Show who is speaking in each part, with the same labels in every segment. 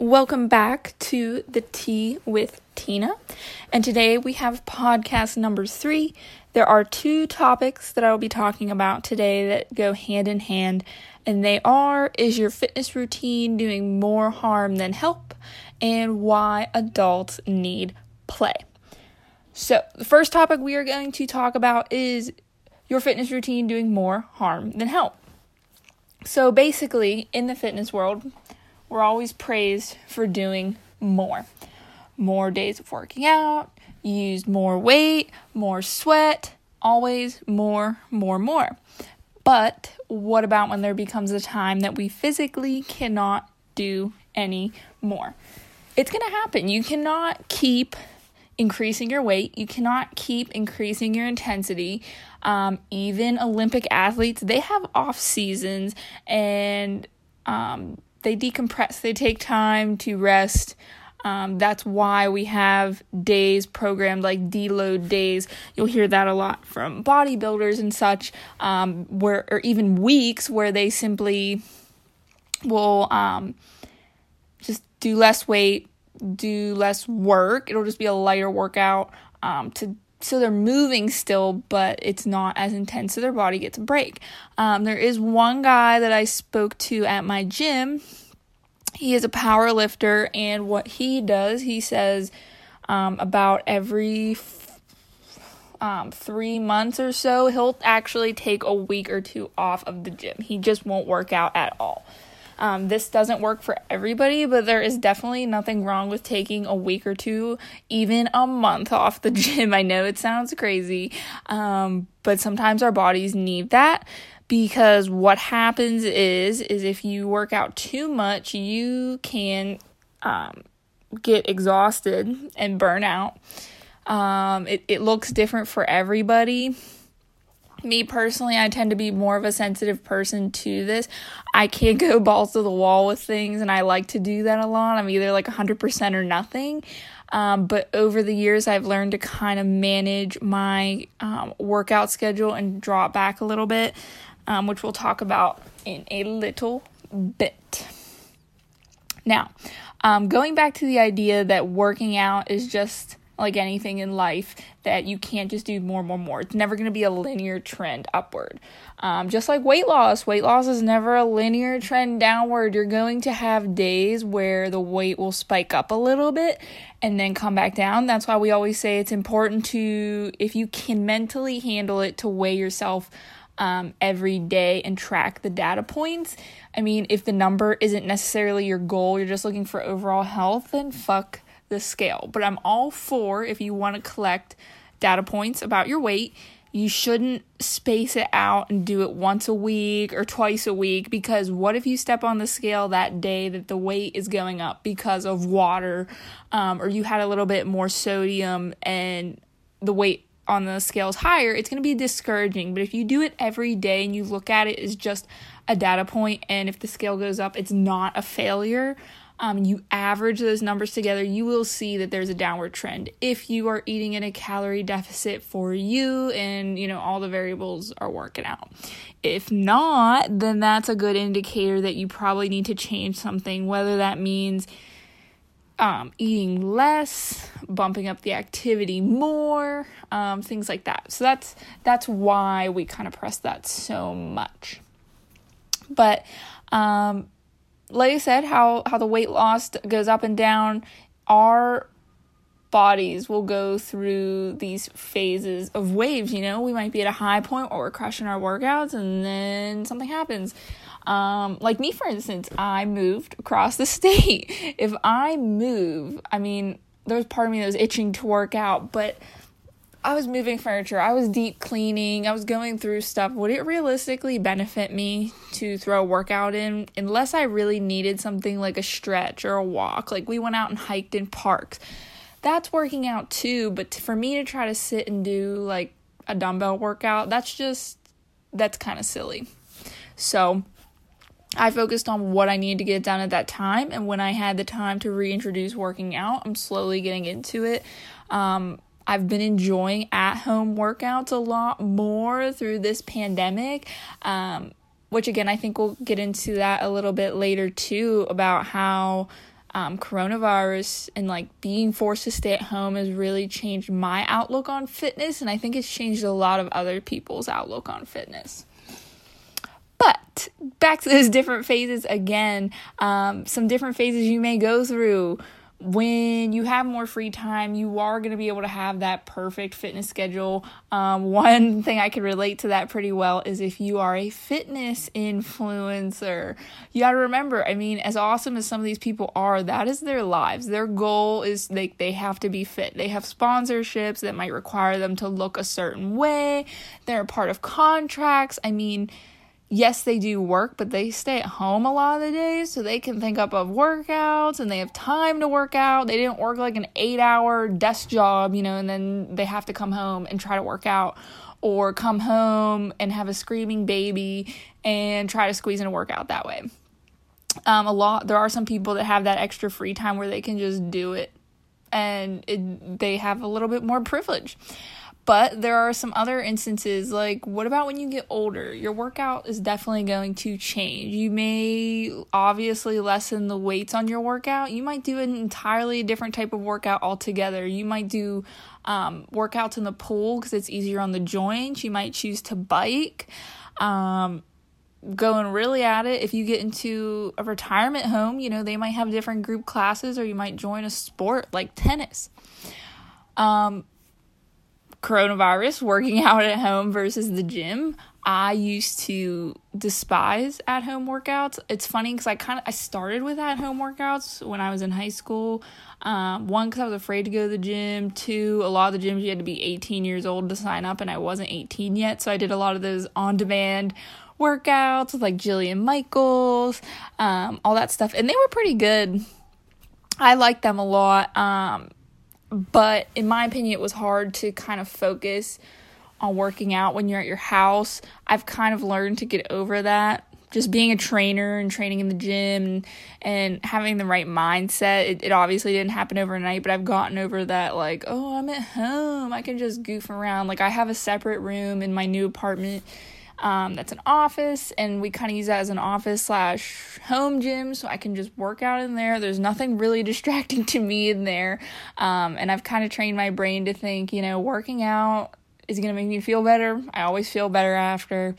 Speaker 1: Welcome back to the Tea with Tina. And today we have podcast number three. There are two topics that I will be talking about today that go hand in hand, and they are Is your fitness routine doing more harm than help? And why adults need play. So, the first topic we are going to talk about is your fitness routine doing more harm than help. So, basically, in the fitness world, we're always praised for doing more. More days of working out, use more weight, more sweat, always more, more, more. But what about when there becomes a time that we physically cannot do any more? It's going to happen. You cannot keep increasing your weight. You cannot keep increasing your intensity. Um, even Olympic athletes, they have off seasons and um, they decompress, they take time to rest. Um, that's why we have days programmed like deload days. You'll hear that a lot from bodybuilders and such, um, where or even weeks where they simply will um, just do less weight, do less work. It'll just be a lighter workout um, to so they're moving still, but it's not as intense, so their body gets a break. Um, there is one guy that I spoke to at my gym. He is a power lifter, and what he does, he says um, about every um, three months or so, he'll actually take a week or two off of the gym. He just won't work out at all. Um, this doesn't work for everybody, but there is definitely nothing wrong with taking a week or two, even a month off the gym. I know it sounds crazy, um, but sometimes our bodies need that because what happens is is if you work out too much, you can um, get exhausted and burn out. Um, it, it looks different for everybody me personally, I tend to be more of a sensitive person to this. I can't go balls to the wall with things, and I like to do that a lot. I'm either like 100% or nothing. Um, but over the years, I've learned to kind of manage my um, workout schedule and draw it back a little bit, um, which we'll talk about in a little bit. Now, um, going back to the idea that working out is just like anything in life, that you can't just do more, more, more. It's never going to be a linear trend upward. Um, just like weight loss, weight loss is never a linear trend downward. You're going to have days where the weight will spike up a little bit and then come back down. That's why we always say it's important to, if you can mentally handle it, to weigh yourself um, every day and track the data points. I mean, if the number isn't necessarily your goal, you're just looking for overall health, then fuck the scale. But I'm all for if you want to collect data points about your weight, you shouldn't space it out and do it once a week or twice a week because what if you step on the scale that day that the weight is going up because of water um, or you had a little bit more sodium and the weight on the scale is higher, it's going to be discouraging. But if you do it every day and you look at it as just a data point, and if the scale goes up, it's not a failure, um, you average those numbers together, you will see that there's a downward trend. If you are eating in a calorie deficit for you and, you know, all the variables are working out. If not, then that's a good indicator that you probably need to change something, whether that means um, eating less, bumping up the activity more, um, things like that. So that's that's why we kind of press that so much. But um, like I said, how how the weight loss goes up and down, our bodies will go through these phases of waves. You know, we might be at a high point where we're crushing our workouts, and then something happens. Um, like me, for instance, I moved across the state. If I move, I mean, there's part of me that was itching to work out, but I was moving furniture, I was deep cleaning, I was going through stuff. Would it realistically benefit me to throw a workout in unless I really needed something like a stretch or a walk? Like we went out and hiked in parks. That's working out too, but for me to try to sit and do like a dumbbell workout, that's just that's kind of silly. So, I focused on what I needed to get done at that time, and when I had the time to reintroduce working out, I'm slowly getting into it. Um, I've been enjoying at home workouts a lot more through this pandemic. Um, which again, I think we'll get into that a little bit later too about how um, coronavirus and like being forced to stay at home has really changed my outlook on fitness, and I think it's changed a lot of other people's outlook on fitness. But back to those different phases again, um, some different phases you may go through when you have more free time, you are going to be able to have that perfect fitness schedule. Um, one thing I can relate to that pretty well is if you are a fitness influencer, you got to remember, I mean, as awesome as some of these people are, that is their lives. Their goal is they, they have to be fit. They have sponsorships that might require them to look a certain way, they're part of contracts. I mean, yes, they do work, but they stay at home a lot of the days, so they can think up of workouts and they have time to work out. They didn't work like an eight hour desk job, you know, and then they have to come home and try to work out or come home and have a screaming baby and try to squeeze in a workout that way. Um, a lot there are some people that have that extra free time where they can just do it and it, they have a little bit more privilege. But there are some other instances, like what about when you get older? Your workout is definitely going to change. You may obviously lessen the weights on your workout. You might do an entirely different type of workout altogether. You might do um, workouts in the pool because it's easier on the joints. You might choose to bike. Um, going really at it. If you get into a retirement home, you know, they might have different group classes or you might join a sport like tennis. Um, coronavirus, working out at home versus the gym. I used to despise at home workouts. It's funny because I kind of I started with at home workouts when I was in high school. Um, one because I was afraid to go to the gym. Two, a lot of the gyms you had to be 18 years old to sign up, and I wasn't 18 yet, so I did a lot of those on demand workouts with like Jillian Michaels, um, all that stuff, and they were pretty good. I liked them a lot. Um, but in my opinion, it was hard to kind of focus on working out when you're at your house. I've kind of learned to get over that. Just being a trainer and training in the gym and, having the right mindset. It, it obviously didn't happen overnight, but I've gotten over that. Like, oh, I'm at home. I can just goof around. Like, I have a separate room in my new apartment um, that's an office, and we kind of use that as an office slash home gym, so I can just work out in there. There's nothing really distracting to me in there, um, and I've kind of trained my brain to think, you know, working out is gonna make me feel better. I always feel better after.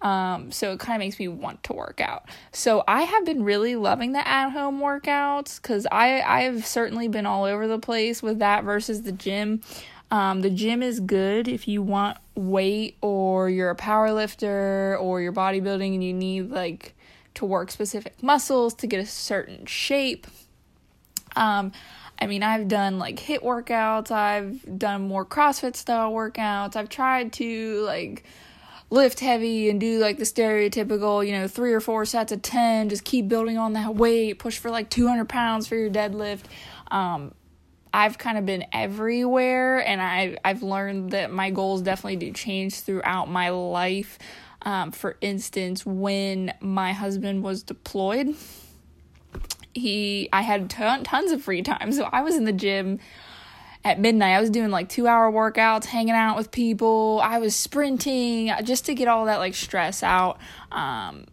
Speaker 1: Um, so it kind of makes me want to work out. So I have been really loving the at home workouts because I I've certainly been all over the place with that versus the gym. Um, the gym is good if you want weight or you're a power lifter or you're bodybuilding and you need like to work specific muscles to get a certain shape. Um, I mean, I've done like HIIT workouts, I've done more CrossFit style workouts, I've tried to like lift heavy and do like the stereotypical, you know, three or four sets of 10, just keep building on that weight, push for like 200 pounds for your deadlift. Um, I've kind of been everywhere and I I've learned that my goals definitely do change throughout my life. Um, for instance, when my husband was deployed, he I had ton, tons of free time, so I was in the gym at midnight. I was doing like two hour workouts, hanging out with people. I was sprinting just to get all that like stress out. Um,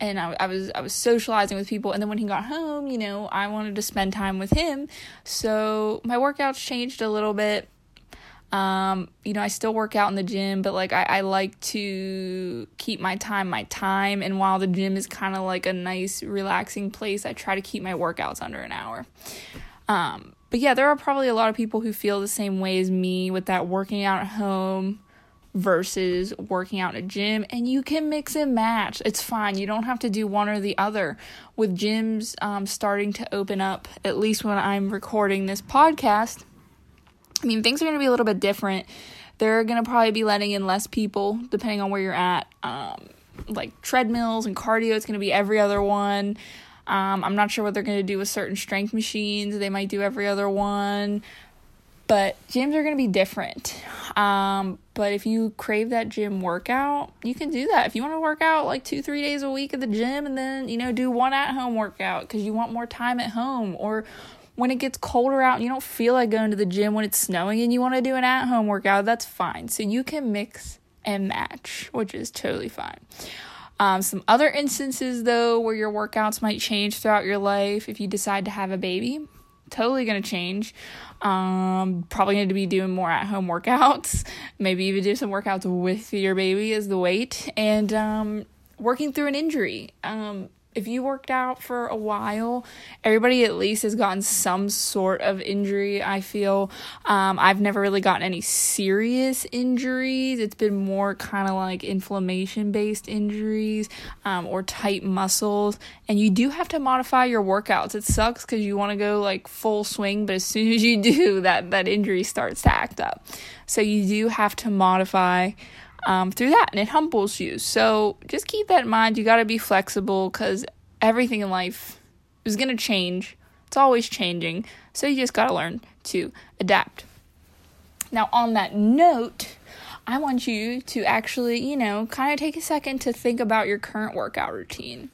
Speaker 1: and I, I was I was socializing with people and then when he got home you know I wanted to spend time with him. So my workouts changed a little bit. Um you know I still work out in the gym but like I, I like to keep my time my time. And while the gym is kind of like a nice relaxing place I try to keep my workouts under an hour. Um but yeah there are probably a lot of people who feel the same way as me with that working out at home versus working out in a gym and you can mix and match. It's fine. You don't have to do one or the other. With gyms um, starting to open up at least when i'm recording this podcast i mean things are going to be a little bit different. They're going to probably be letting in less people depending on where you're at. Um, like treadmills and cardio it's going to be every other one. Um, i'm not sure what they're going to do with certain strength machines. They might do every other one. But gyms are going to be different. Um, but if you crave that gym workout, you can do that. If you want to work out like two, three days a week at the gym and then, you know, do one at home workout because you want more time at home or when it gets colder out and you don't feel like going to the gym when it's snowing and you want to do an at home workout, that's fine. So you can mix and match, which is totally fine. Um, some other instances, though, where your workouts might change throughout your life if you decide to have a baby, totally going to change. Um, probably going to be doing more at home workouts, maybe even do some workouts with your baby as the weight, and um, working through an injury. Um, if you worked out for a while, everybody at least has gotten some sort of injury. I feel um, I've never really gotten any serious injuries. It's been more kind of like inflammation based injuries um, or tight muscles. And you do have to modify your workouts. It sucks because you want to go like full swing, but as soon as you do, that that injury starts to act up. So you do have to modify um, through that, and it humbles you. So just keep that in mind. You got to be flexible because everything in life is going to change. It's always changing. So you just got to learn to adapt. Now, on that note, I want you to actually, you know, kind of take a second to think about your current workout routine.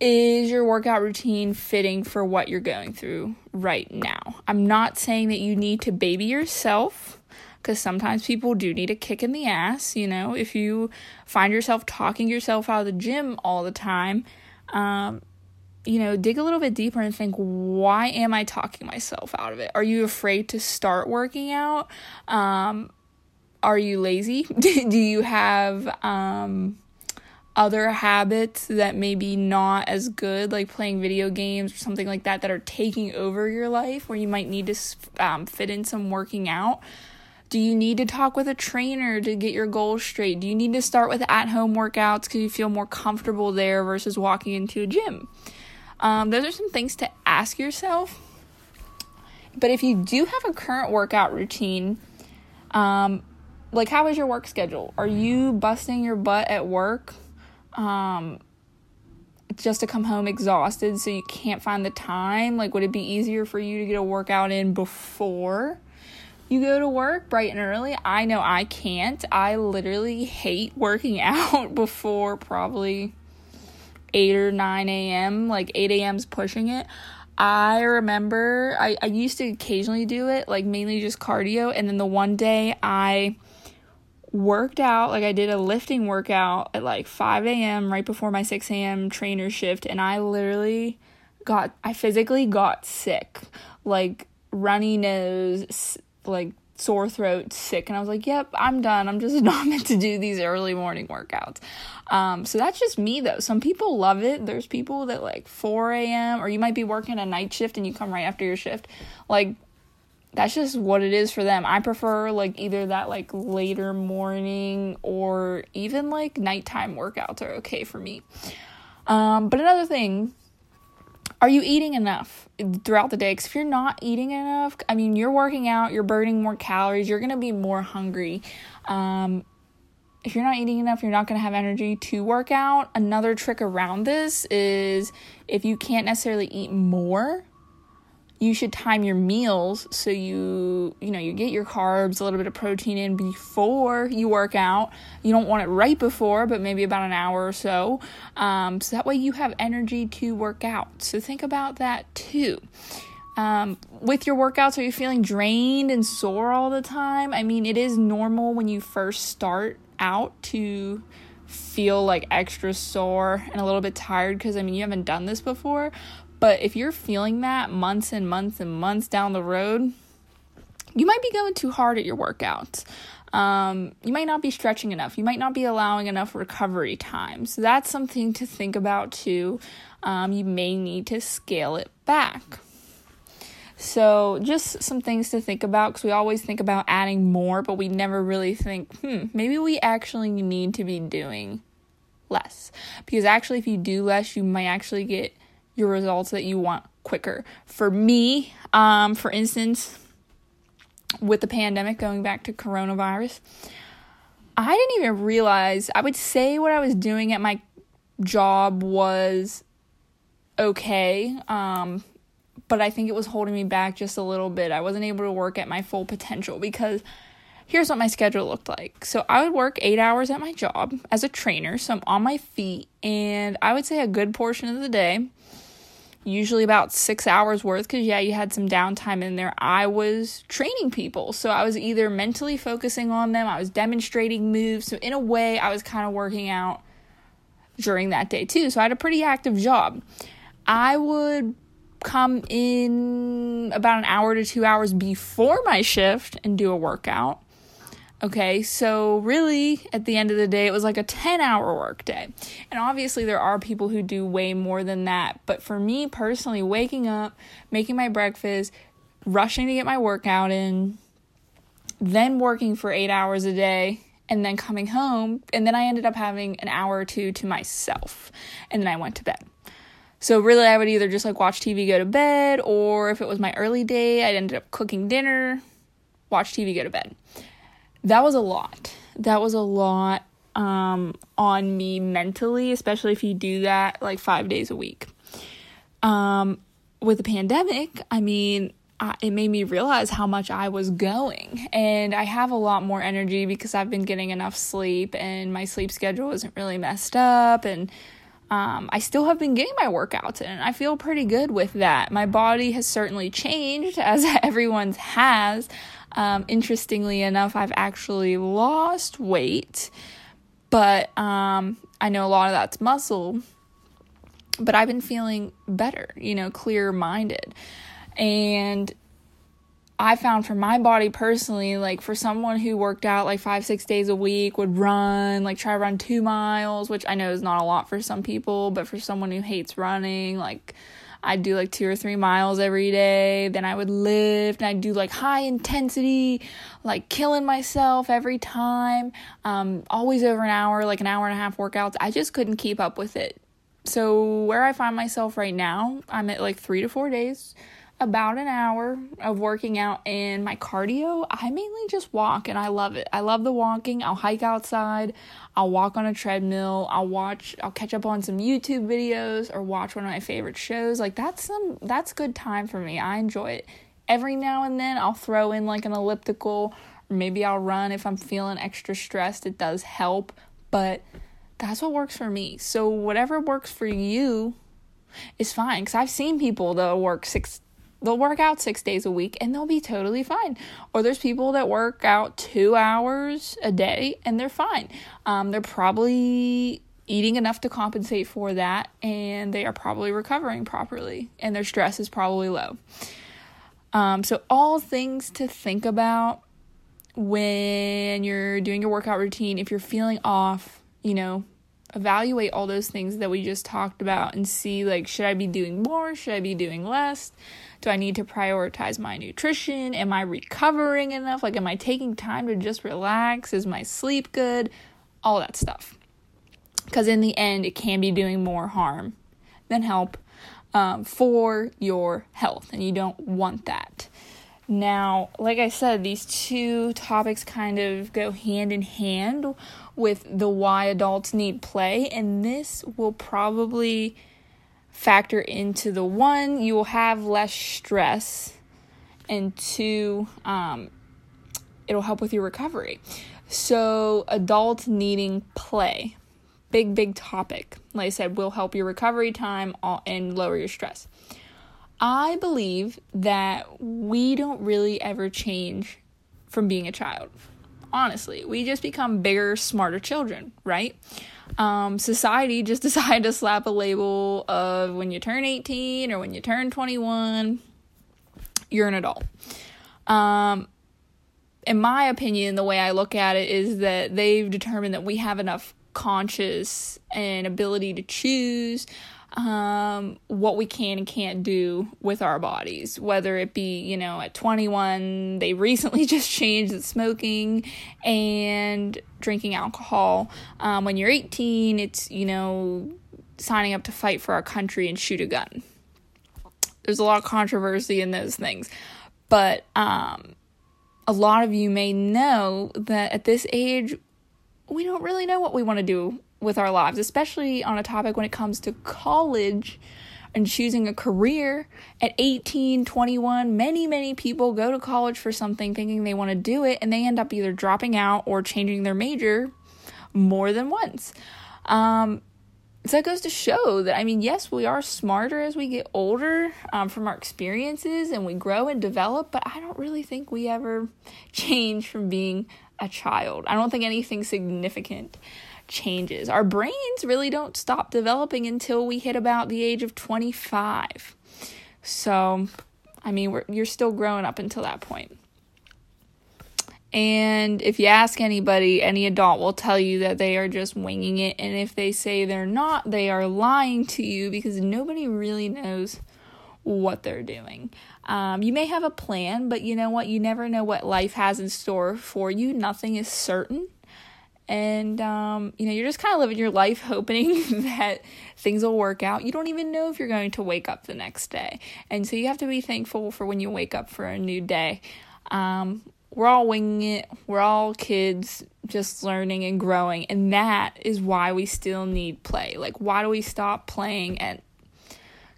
Speaker 1: Is your workout routine fitting for what you're going through right now? I'm not saying that you need to baby yourself because sometimes people do need a kick in the ass. You know, if you find yourself talking yourself out of the gym all the time, um, you know, dig a little bit deeper and think, why am I talking myself out of it? Are you afraid to start working out? Um, are you lazy? do you have um, other habits that maybe not as good, like playing video games or something like that, that are taking over your life where you might need to um, fit in some working out? Do you need to talk with a trainer to get your goals straight? Do you need to start with at home workouts because you feel more comfortable there versus walking into a gym? Um, those are some things to ask yourself. But if you do have a current workout routine, um, like how is your work schedule? Are you busting your butt at work um, just to come home exhausted so you can't find the time? Like, would it be easier for you to get a workout in before? You go to work bright and early. I know I can't. I literally hate working out before probably 8 or 9 a.m. Like 8 a.m.'s pushing it. I remember I, I used to occasionally do it, like mainly just cardio. And then the one day I worked out, like I did a lifting workout at like 5 a.m. right before my 6 a.m. trainer shift. And I literally got, I physically got sick. Like runny nose, like sore throat, sick, and I was like, "Yep, I'm done. I'm just not meant to do these early morning workouts." Um, so that's just me though. Some people love it. There's people that like 4 a.m. or you might be working a night shift and you come right after your shift. Like that's just what it is for them. I prefer like either that like later morning or even like nighttime workouts are okay for me. Um, but another thing are you eating enough throughout the day? Because if you're not eating enough, I mean, you're working out, you're burning more calories, you're going to be more hungry. Um, if you're not eating enough, you're not going to have energy to work out. Another trick around this is if you can't necessarily eat more, you should time your meals so you you know you get your carbs a little bit of protein in before you work out. You don't want it right before but maybe about an hour or so. Um, so that way you have energy to work out. So think about that too. Um, with your workouts are you feeling drained and sore all the time? I mean it is normal when you first start out to feel like extra sore and a little bit tired because i mean you haven't done this before but if you're feeling that months and months and months down the road, you might be going too hard at your workouts. Um, you might not be stretching enough. You might not be allowing enough recovery time. So that's something to think about too. Um, you may need to scale it back. So, just some things to think about because we always think about adding more, but we never really think, hmm, maybe we actually need to be doing less. Because actually, if you do less, you might actually get your results that you want quicker. For me, um, for instance, with the pandemic going back to coronavirus, I didn't even realize, I would say what I was doing at my job was okay. Um, but I think it was holding me back just a little bit. I wasn't able to work at my full potential because here's what my schedule looked like. So I would work eight hours at my job as a trainer, so I'm on my feet, and I would say a good portion of the day usually about six hours worth because yeah you had some downtime in there. I was training people so i was either mentally focusing on them i was demonstrating moves so in a way i was kind of working out during that day too. So i had a pretty active job. I would come in about an hour to two hours before my shift and do a workout Okay, so really, at the end of the day, it was like a 10 hour workday. And obviously, there are people who do way more than that. But for me personally, waking up, making my breakfast, rushing to get my workout in, then working for eight hours a day, and then coming home, and then I ended up having an hour or two to myself. And then I went to bed. So really, I would either just like watch TV, go to bed, or if it was my early day, I'd ended up cooking dinner, watch TV, go to bed that was a lot. That was a lot um, on me mentally, especially if you do that like five days a week. Um, with the pandemic, I mean, I, it made me realize how much I was going. And I have a lot more energy because I've been getting enough sleep and my sleep schedule isn't really messed up. And um, I still have been getting my workouts. And I feel pretty good with that. My body has certainly changed, as everyone's has. Um, interestingly enough, I've actually lost weight, but um, I know a lot of that's muscle. But I've been feeling better, you know, clear minded. And I found for my body personally, like for someone who worked out like five, six days a week, would run, like try to run two miles, which I know is not a lot for some people, but for someone who hates running, like I'd do like two or three miles every day. Then I would lift and I'd do like high intensity, like killing myself every time. Um, always over an hour, like an hour and a half workouts. I just couldn't keep up with it. So, where I find myself right now, I'm at like three to four days about an hour of working out and my cardio i mainly just walk and i love it. I love the walking. I'll hike outside. I'll walk on a treadmill. I'll watch i'll catch up on some youtube videos or watch one of my favorite shows. Like that's some that's good time for me. I enjoy it. Every now and then i'll throw in like an elliptical. Or maybe i'll run if i'm feeling extra stressed. It does help but that's what works for me. So whatever works for you is fine because i've seen people that work six they'll work out six days a week and they'll be totally fine. Or there's people that work out two hours a day and they're fine. Um, they're probably eating enough to compensate for that and they are probably recovering properly and their stress is probably low. Um, so, all things to think about when you're doing your workout routine. If you're feeling off, you know, evaluate all those things that we just talked about and see like, should I be doing more? Should I be doing less? Do I need to prioritize my nutrition? Am I recovering enough? Like, am I taking time to just relax? Is my sleep good? All that stuff. Because in the end, it can be doing more harm than help um, for your health, and you don't want that. Now, like I said, these two topics kind of go hand in hand with the why adults need play, and this will probably factor into the one, you will have less stress, and two, um, it'll help with your recovery. So, adults needing play, big, big topic. Like I said, will help your recovery time and lower your stress. I believe that we don't really ever change from being a child. Honestly, we just become bigger, smarter children, right? Um, society just decided to slap a label of when you turn 18 or when you turn 21, you're an adult. Um, in my opinion, the way I look at it is that they've determined that we have enough conscious and ability to choose um, what we can and can't do with our bodies, whether it be, you know, at 21, they recently just changed the smoking and drinking alcohol. Um, when you're 18, it's, you know, signing up to fight for our country and shoot a gun. There's a lot of controversy in those things. But um, a lot of you may know that at this age, we don't really know what we want to do with our lives, especially on a topic when it comes to college and choosing a career at 18, 21. Many, many people go to college for something thinking they want to do it and they end up either dropping out or changing their major more than once. Um, so that goes to show that I mean, yes, we are smarter as we get older um, from our experiences and we grow and develop, but I don't really think we ever change from being a child. I don't think anything significant changes. Our brains really don't stop developing until we hit about the age of 25. So, I mean, you're still growing up until that point. And if you ask anybody, any adult will tell you that they are just winging it. And if they say they're not, they are lying to you because nobody really knows what they're doing. Um, you may have a plan, but you know what? You never know what life has in store for you. Nothing is certain. And, um, you know, you're just kind of living your life hoping that things will work out. You don't even know if you're going to wake up the next day. And so you have to be thankful for when you wake up for a new day. Um, we're all winging it. We're all kids just learning and growing. And that is why we still need play. Like, why do we stop playing at,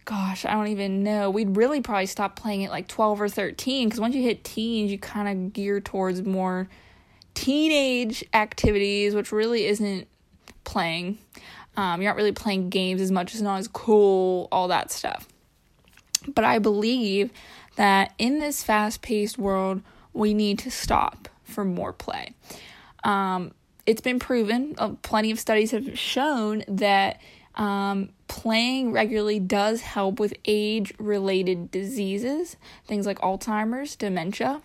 Speaker 1: gosh, I don't even know. We'd really probably stop playing at like 12 or 13 because once you hit teens, you kind of gear towards more teenage activities, which really isn't playing. Um, you're not really playing games as much. It's not as cool, all that stuff. But I believe that in this fast paced world, we need to stop for more play. Um, it's been proven, uh, plenty of studies have shown that um, playing regularly does help with age related diseases, things like Alzheimer's, dementia.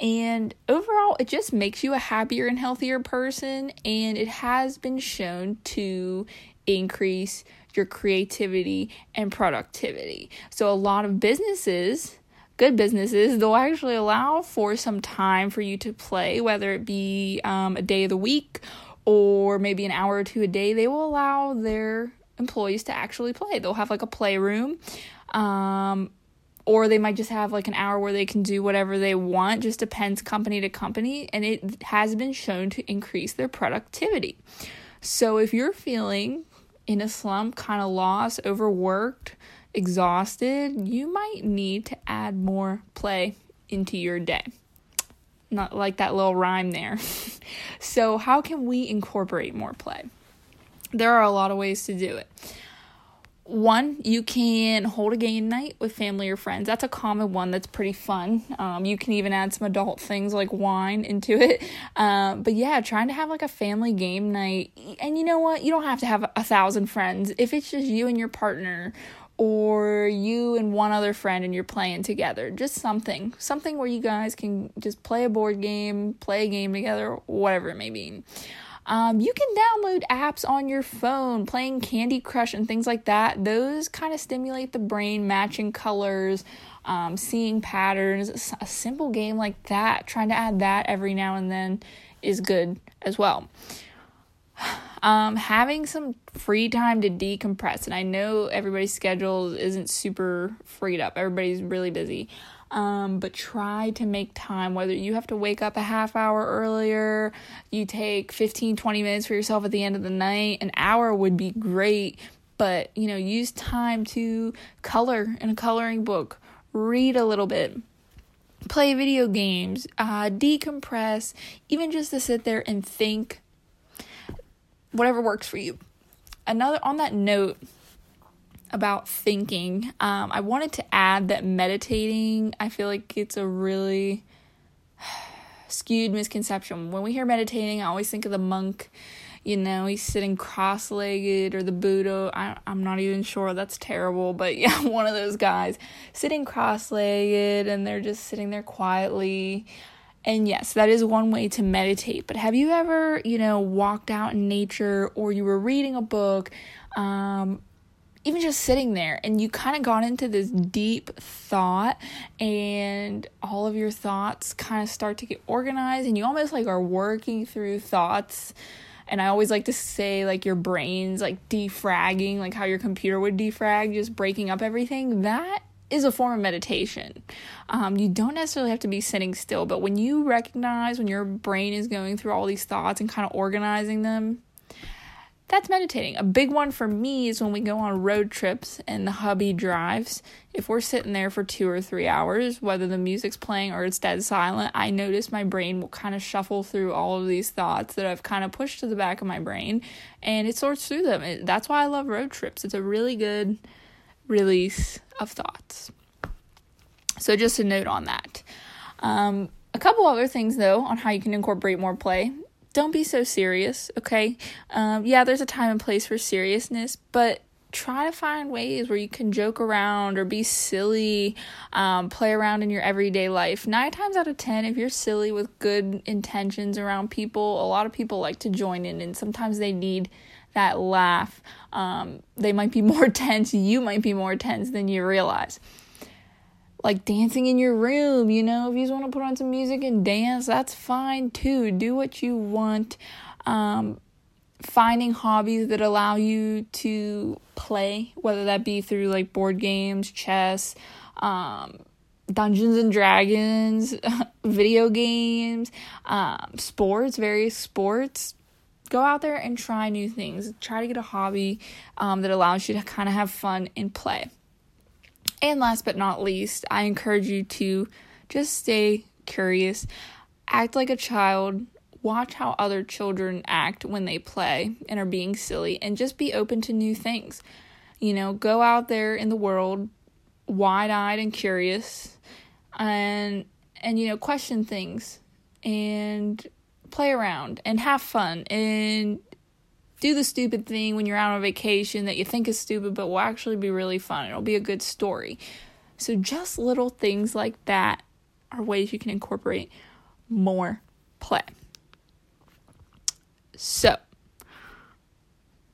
Speaker 1: And overall, it just makes you a happier and healthier person, and it has been shown to increase your creativity and productivity. So, a lot of businesses good businesses, they'll actually allow for some time for you to play, whether it be um, a day of the week or maybe an hour or two a day. They will allow their employees to actually play. They'll have like a playroom. Um, or they might just have like an hour where they can do whatever they want just depends company to company and it has been shown to increase their productivity so if you're feeling in a slump kind of lost overworked exhausted, you might need to add more play into your day. Not like that little rhyme there. so, how can we incorporate more play? There are a lot of ways to do it. One, you can hold a game night with family or friends. That's a common one that's pretty fun. Um, you can even add some adult things like wine into it. Um, but yeah, trying to have like a family game night. And you know what? You don't have to have a thousand friends. If it's just you and your partner or you and one other friend and you're playing together. Just something. Something where you guys can just play a board game, play a game together, whatever it may be. Um, you can download apps on your phone, playing Candy Crush and things like that. Those kind of stimulate the brain, matching colors, um, seeing patterns. A simple game like that, trying to add that every now and then is good as well um, having some free time to decompress. And I know everybody's schedule isn't super freed up, everybody's really busy. Um, but try to make time, whether you have to wake up a half hour earlier, you take 15, 20 minutes for yourself at the end of the night, an hour would be great. But, you know, use time to color in a coloring book, read a little bit, play video games, uh, decompress, even just to sit there and think whatever works for you. Another on that note about thinking, um, I wanted to add that meditating, I feel like it's a really skewed misconception. When we hear meditating, I always think of the monk. You know, he's sitting cross legged, or the Buddha. I, I'm not even sure. That's terrible. But yeah, one of those guys sitting cross legged, and they're just sitting there quietly. And yes, that is one way to meditate. But have you ever, you know, walked out in nature or you were reading a book, um, even just sitting there and you kind of got into this deep thought and all of your thoughts kind of start to get organized and you almost like are working through thoughts and I always like to say like your brain's like defragging, like how your computer would defrag, just breaking up everything. That is a form of meditation. Um, you don't necessarily have to be sitting still, but when you recognize when your brain is going through all these thoughts and kind of organizing them, that's meditating. A big one for me is when we go on road trips and the hubby drives. If we're sitting there for two or three hours, whether the music's playing or it's dead silent, I notice my brain will kind of shuffle through all of these thoughts that I've kind of pushed to the back of my brain and it sorts through them. That's why I love road trips. It's a really good release of thoughts. So, just a note on that. Um, a couple other things, though, on how you can incorporate more play don't be so serious, okay? Um, yeah, there's a time and place for seriousness, but try to find ways where you can joke around or be silly, um, play around in your everyday life. Nine times out of ten, if you're silly with good intentions around people, a lot of people like to join in, and sometimes they need that laugh. Um, they might be more tense, you might be more tense than you realize like dancing in your room, you know, if you just want to put on some music and dance, that's fine too. Do what you want. Um, finding hobbies that allow you to play, whether that be through like board games, chess, um, Dungeons and Dragons, video games, um, sports, various sports. Go out there and try new things. Try to get a hobby um, that allows you to kind of have fun and play. And last but not least, I encourage you to just stay curious, act like a child, watch how other children act when they play and are being silly, and just be open to new things. You know, go out there in the world wide eyed and curious and and you know question things and play around and have fun and do the stupid thing when you're out on vacation that you think is stupid but will actually be really fun. It'll be a good story. So, just little things like that are ways you can incorporate more play. So,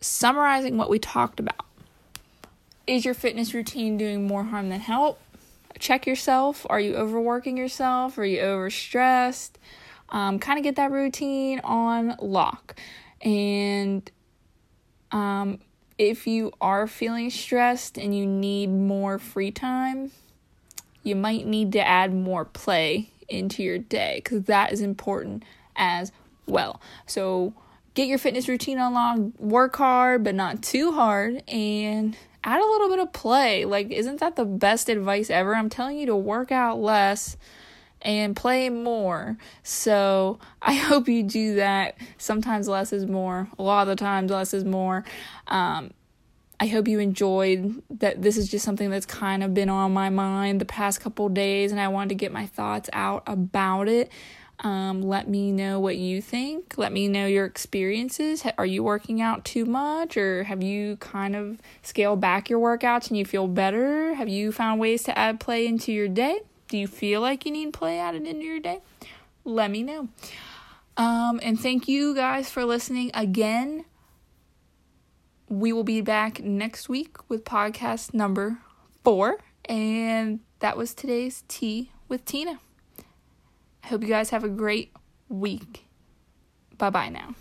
Speaker 1: summarizing what we talked about is your fitness routine doing more harm than help? Check yourself. Are you overworking yourself? Are you overstressed? Um, kind of get that routine on lock. And um, if you are feeling stressed and you need more free time, you might need to add more play into your day because that is important as well. So, get your fitness routine on work hard, but not too hard, and add a little bit of play. Like, isn't that the best advice ever? I'm telling you to work out less and play more. So I hope you do that. Sometimes less is more. A lot of the times less is more. Um, I hope you enjoyed that. This is just something that's kind of been on my mind the past couple days, and I wanted to get my thoughts out about it. Um, let me know what you think. Let me know your experiences. Are you working out too much, or have you kind of scaled back your workouts and you feel better? Have you found ways to add play into your day? Do you feel like you need play added into your day? Let me know. Um, and thank you guys for listening again. We will be back next week with podcast number four. And that was today's Tea with Tina. I hope you guys have a great week. Bye bye now.